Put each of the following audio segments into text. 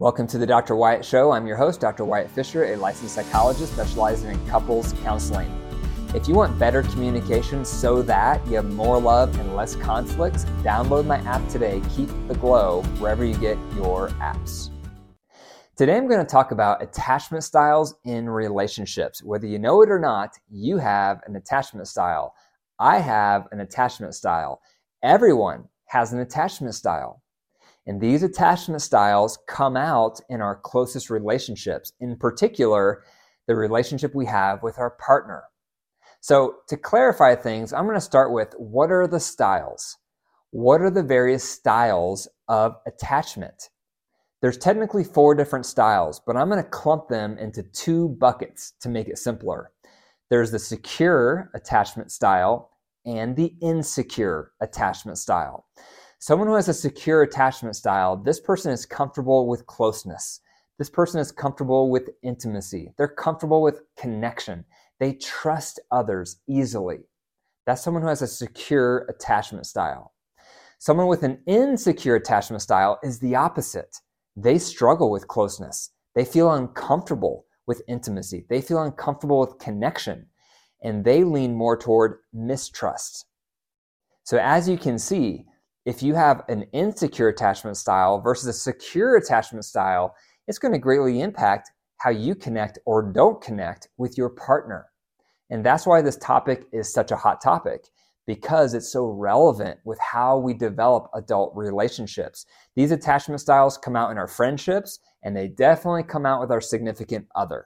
Welcome to the Dr. Wyatt Show. I'm your host, Dr. Wyatt Fisher, a licensed psychologist specializing in couples counseling. If you want better communication so that you have more love and less conflicts, download my app today. Keep the glow wherever you get your apps. Today, I'm going to talk about attachment styles in relationships. Whether you know it or not, you have an attachment style. I have an attachment style. Everyone has an attachment style. And these attachment styles come out in our closest relationships, in particular, the relationship we have with our partner. So, to clarify things, I'm going to start with what are the styles? What are the various styles of attachment? There's technically four different styles, but I'm going to clump them into two buckets to make it simpler. There's the secure attachment style and the insecure attachment style. Someone who has a secure attachment style, this person is comfortable with closeness. This person is comfortable with intimacy. They're comfortable with connection. They trust others easily. That's someone who has a secure attachment style. Someone with an insecure attachment style is the opposite. They struggle with closeness. They feel uncomfortable with intimacy. They feel uncomfortable with connection and they lean more toward mistrust. So as you can see, if you have an insecure attachment style versus a secure attachment style, it's going to greatly impact how you connect or don't connect with your partner. And that's why this topic is such a hot topic because it's so relevant with how we develop adult relationships. These attachment styles come out in our friendships and they definitely come out with our significant other.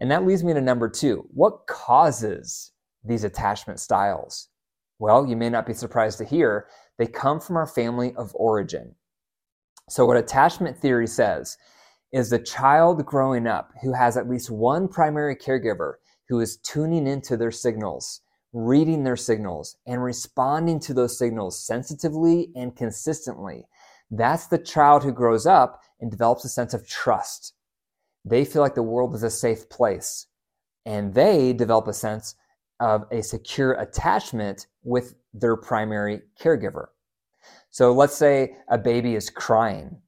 And that leads me to number two. What causes these attachment styles? Well, you may not be surprised to hear they come from our family of origin. So, what attachment theory says is the child growing up who has at least one primary caregiver who is tuning into their signals, reading their signals, and responding to those signals sensitively and consistently. That's the child who grows up and develops a sense of trust. They feel like the world is a safe place, and they develop a sense of a secure attachment with their primary caregiver. So let's say a baby is crying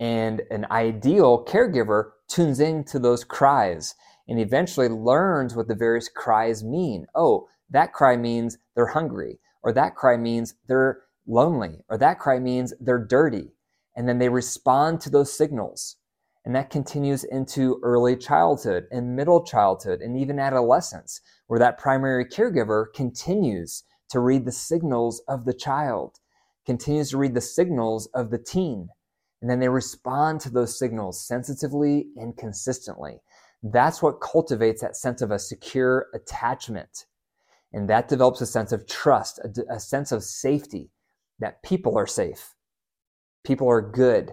and an ideal caregiver tunes into those cries and eventually learns what the various cries mean. Oh, that cry means they're hungry, or that cry means they're lonely, or that cry means they're dirty. And then they respond to those signals. And that continues into early childhood and middle childhood and even adolescence, where that primary caregiver continues to read the signals of the child, continues to read the signals of the teen. And then they respond to those signals sensitively and consistently. That's what cultivates that sense of a secure attachment. And that develops a sense of trust, a, a sense of safety, that people are safe, people are good.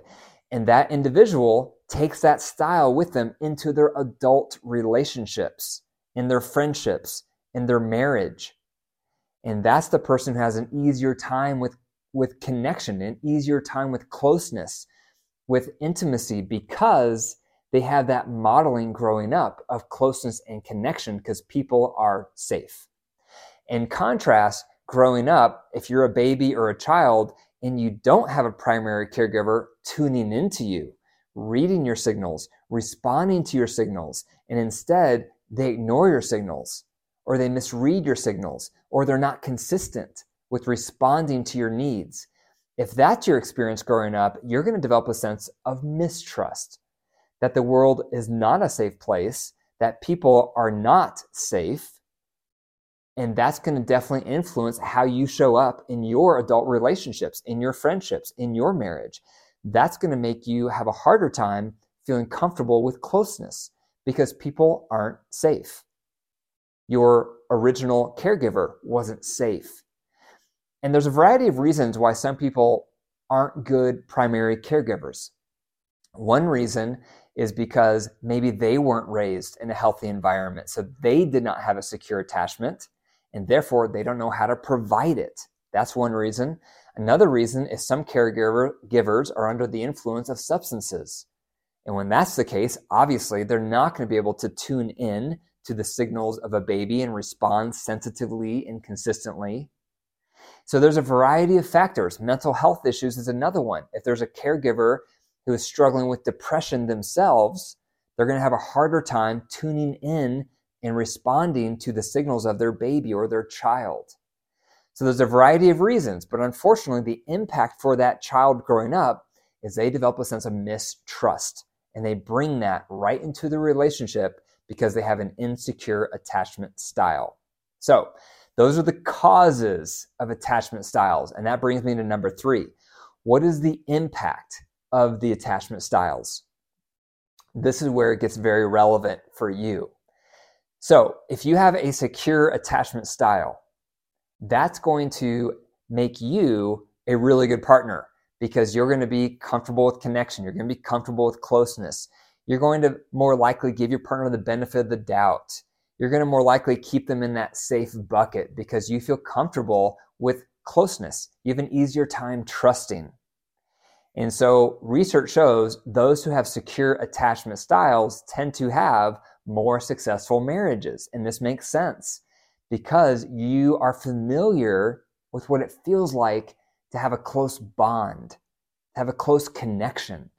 And that individual takes that style with them into their adult relationships, in their friendships, in their marriage. And that's the person who has an easier time with, with connection, an easier time with closeness, with intimacy, because they have that modeling growing up of closeness and connection because people are safe. In contrast, growing up, if you're a baby or a child and you don't have a primary caregiver tuning into you, reading your signals, responding to your signals, and instead they ignore your signals or they misread your signals or they're not consistent with responding to your needs. If that's your experience growing up, you're going to develop a sense of mistrust that the world is not a safe place, that people are not safe. And that's going to definitely influence how you show up in your adult relationships, in your friendships, in your marriage that's going to make you have a harder time feeling comfortable with closeness because people aren't safe. Your original caregiver wasn't safe. And there's a variety of reasons why some people aren't good primary caregivers. One reason is because maybe they weren't raised in a healthy environment, so they did not have a secure attachment, and therefore they don't know how to provide it. That's one reason. Another reason is some caregivers are under the influence of substances. And when that's the case, obviously they're not going to be able to tune in to the signals of a baby and respond sensitively and consistently. So there's a variety of factors. Mental health issues is another one. If there's a caregiver who is struggling with depression themselves, they're going to have a harder time tuning in and responding to the signals of their baby or their child. So there's a variety of reasons, but unfortunately, the impact for that child growing up is they develop a sense of mistrust and they bring that right into the relationship because they have an insecure attachment style. So, those are the causes of attachment styles. And that brings me to number three. What is the impact of the attachment styles? This is where it gets very relevant for you. So, if you have a secure attachment style, that's going to make you a really good partner because you're going to be comfortable with connection. You're going to be comfortable with closeness. You're going to more likely give your partner the benefit of the doubt. You're going to more likely keep them in that safe bucket because you feel comfortable with closeness. You have an easier time trusting. And so research shows those who have secure attachment styles tend to have more successful marriages. And this makes sense because you are familiar with what it feels like to have a close bond, to have a close connection.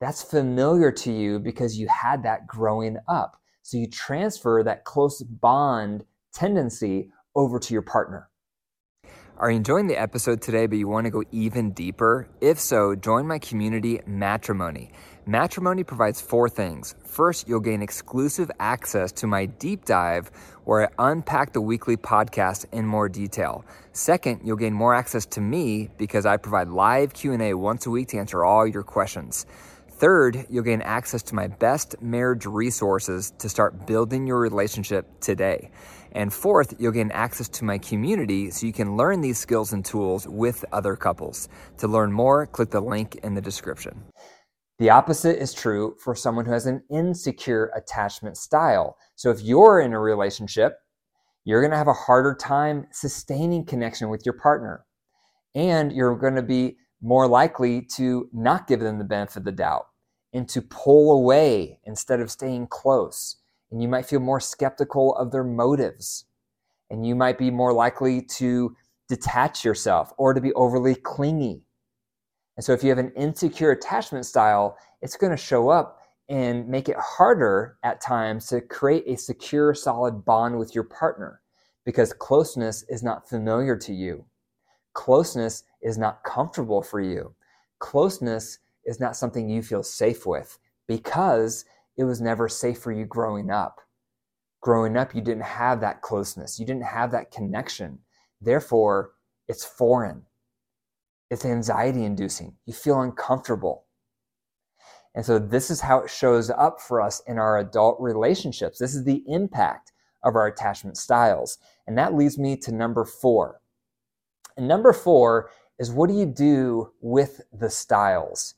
That's familiar to you because you had that growing up. So you transfer that close bond tendency over to your partner. Are you enjoying the episode today, but you want to go even deeper? If so, join my community, Matrimony. Matrimony provides four things. First, you'll gain exclusive access to my deep dive where I unpack the weekly podcast in more detail. Second, you'll gain more access to me because I provide live Q&A once a week to answer all your questions. Third, you'll gain access to my best marriage resources to start building your relationship today. And fourth, you'll gain access to my community so you can learn these skills and tools with other couples. To learn more, click the link in the description. The opposite is true for someone who has an insecure attachment style. So if you're in a relationship, you're going to have a harder time sustaining connection with your partner. And you're going to be more likely to not give them the benefit of the doubt and to pull away instead of staying close. And you might feel more skeptical of their motives. And you might be more likely to detach yourself or to be overly clingy and so if you have an insecure attachment style, it's going to show up and make it harder at times to create a secure, solid bond with your partner because closeness is not familiar to you. Closeness is not comfortable for you. Closeness is not something you feel safe with because it was never safe for you growing up. Growing up, you didn't have that closeness, you didn't have that connection. Therefore, it's foreign. It's anxiety inducing. You feel uncomfortable. And so this is how it shows up for us in our adult relationships. This is the impact of our attachment styles. And that leads me to number four. And number four is what do you do with the styles?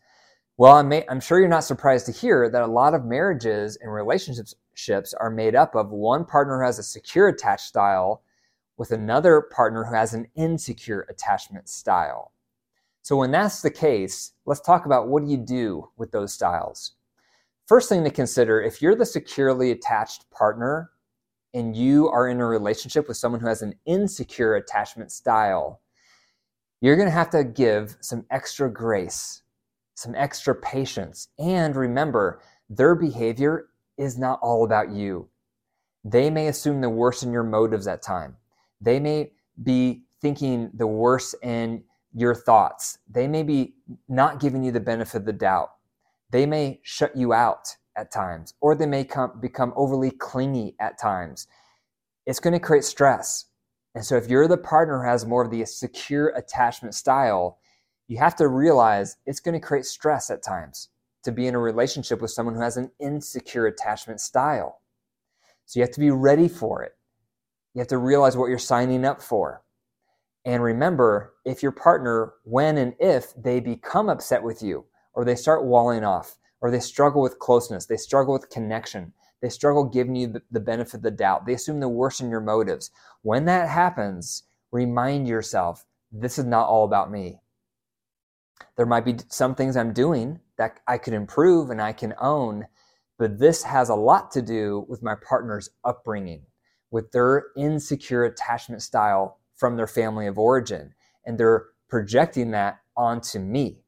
Well, I'm, I'm sure you're not surprised to hear that a lot of marriages and relationships are made up of one partner who has a secure attached style with another partner who has an insecure attachment style. So when that's the case, let's talk about what do you do with those styles. First thing to consider, if you're the securely attached partner and you are in a relationship with someone who has an insecure attachment style, you're going to have to give some extra grace, some extra patience. And remember, their behavior is not all about you. They may assume the worst in your motives at time. They may be thinking the worst in your thoughts. They may be not giving you the benefit of the doubt. They may shut you out at times, or they may come, become overly clingy at times. It's going to create stress. And so, if you're the partner who has more of the secure attachment style, you have to realize it's going to create stress at times to be in a relationship with someone who has an insecure attachment style. So, you have to be ready for it. You have to realize what you're signing up for. And remember, if your partner, when and if they become upset with you, or they start walling off, or they struggle with closeness, they struggle with connection, they struggle giving you the benefit of the doubt, they assume the worst in your motives. When that happens, remind yourself this is not all about me. There might be some things I'm doing that I could improve and I can own, but this has a lot to do with my partner's upbringing, with their insecure attachment style from their family of origin and they're projecting that onto me.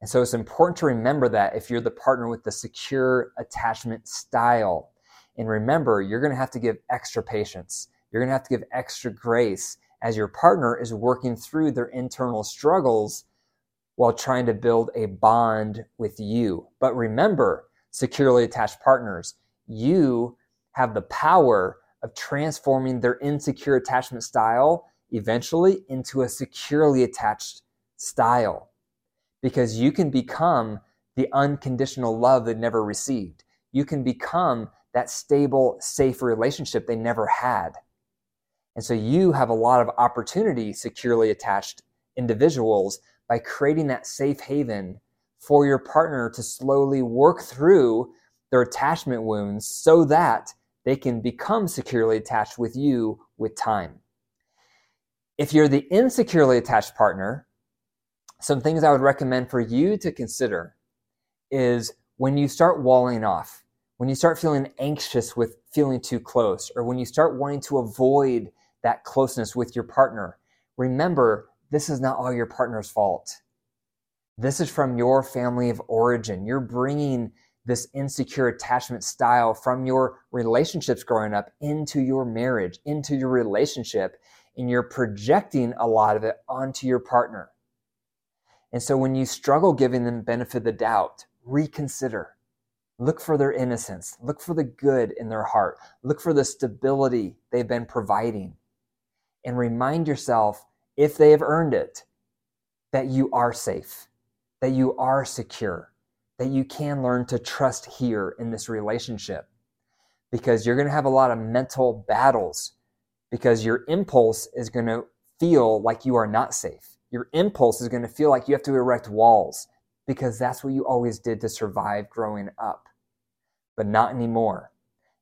And so it's important to remember that if you're the partner with the secure attachment style. And remember, you're going to have to give extra patience. You're going to have to give extra grace as your partner is working through their internal struggles while trying to build a bond with you. But remember, securely attached partners, you have the power of transforming their insecure attachment style eventually into a securely attached style because you can become the unconditional love they never received. You can become that stable, safe relationship they never had. And so you have a lot of opportunity, securely attached individuals, by creating that safe haven for your partner to slowly work through their attachment wounds so that they can become securely attached with you with time. If you're the insecurely attached partner, some things I would recommend for you to consider is when you start walling off, when you start feeling anxious with feeling too close, or when you start wanting to avoid that closeness with your partner, remember this is not all your partner's fault. This is from your family of origin. You're bringing this insecure attachment style from your relationships growing up into your marriage, into your relationship, and you're projecting a lot of it onto your partner. And so when you struggle giving them benefit of the doubt, reconsider. Look for their innocence. Look for the good in their heart. Look for the stability they've been providing. And remind yourself if they have earned it, that you are safe, that you are secure, that you can learn to trust here in this relationship. Because you're going to have a lot of mental battles because your impulse is going to feel like you are not safe. Your impulse is going to feel like you have to erect walls because that's what you always did to survive growing up. But not anymore.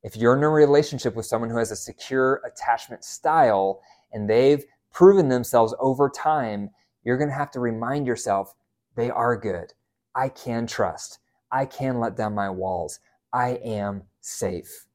If you're in a relationship with someone who has a secure attachment style and they've proven themselves over time, you're going to have to remind yourself they are good. I can trust. I can let down my walls. I am safe.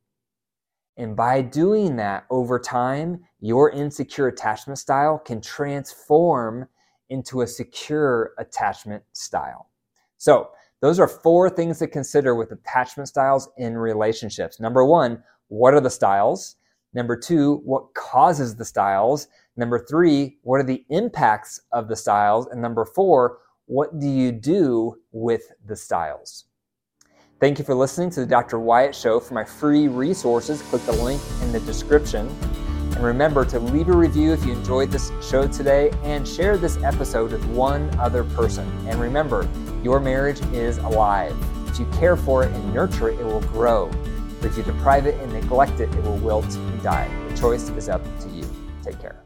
And by doing that over time, your insecure attachment style can transform into a secure attachment style. So, those are four things to consider with attachment styles in relationships. Number one, what are the styles? Number two, what causes the styles? Number three, what are the impacts of the styles? And number four, what do you do with the styles? Thank you for listening to the Dr. Wyatt Show. For my free resources, click the link in the description. And remember to leave a review if you enjoyed this show today and share this episode with one other person. And remember, your marriage is alive. If you care for it and nurture it, it will grow. But if you deprive it and neglect it, it will wilt and die. The choice is up to you. Take care.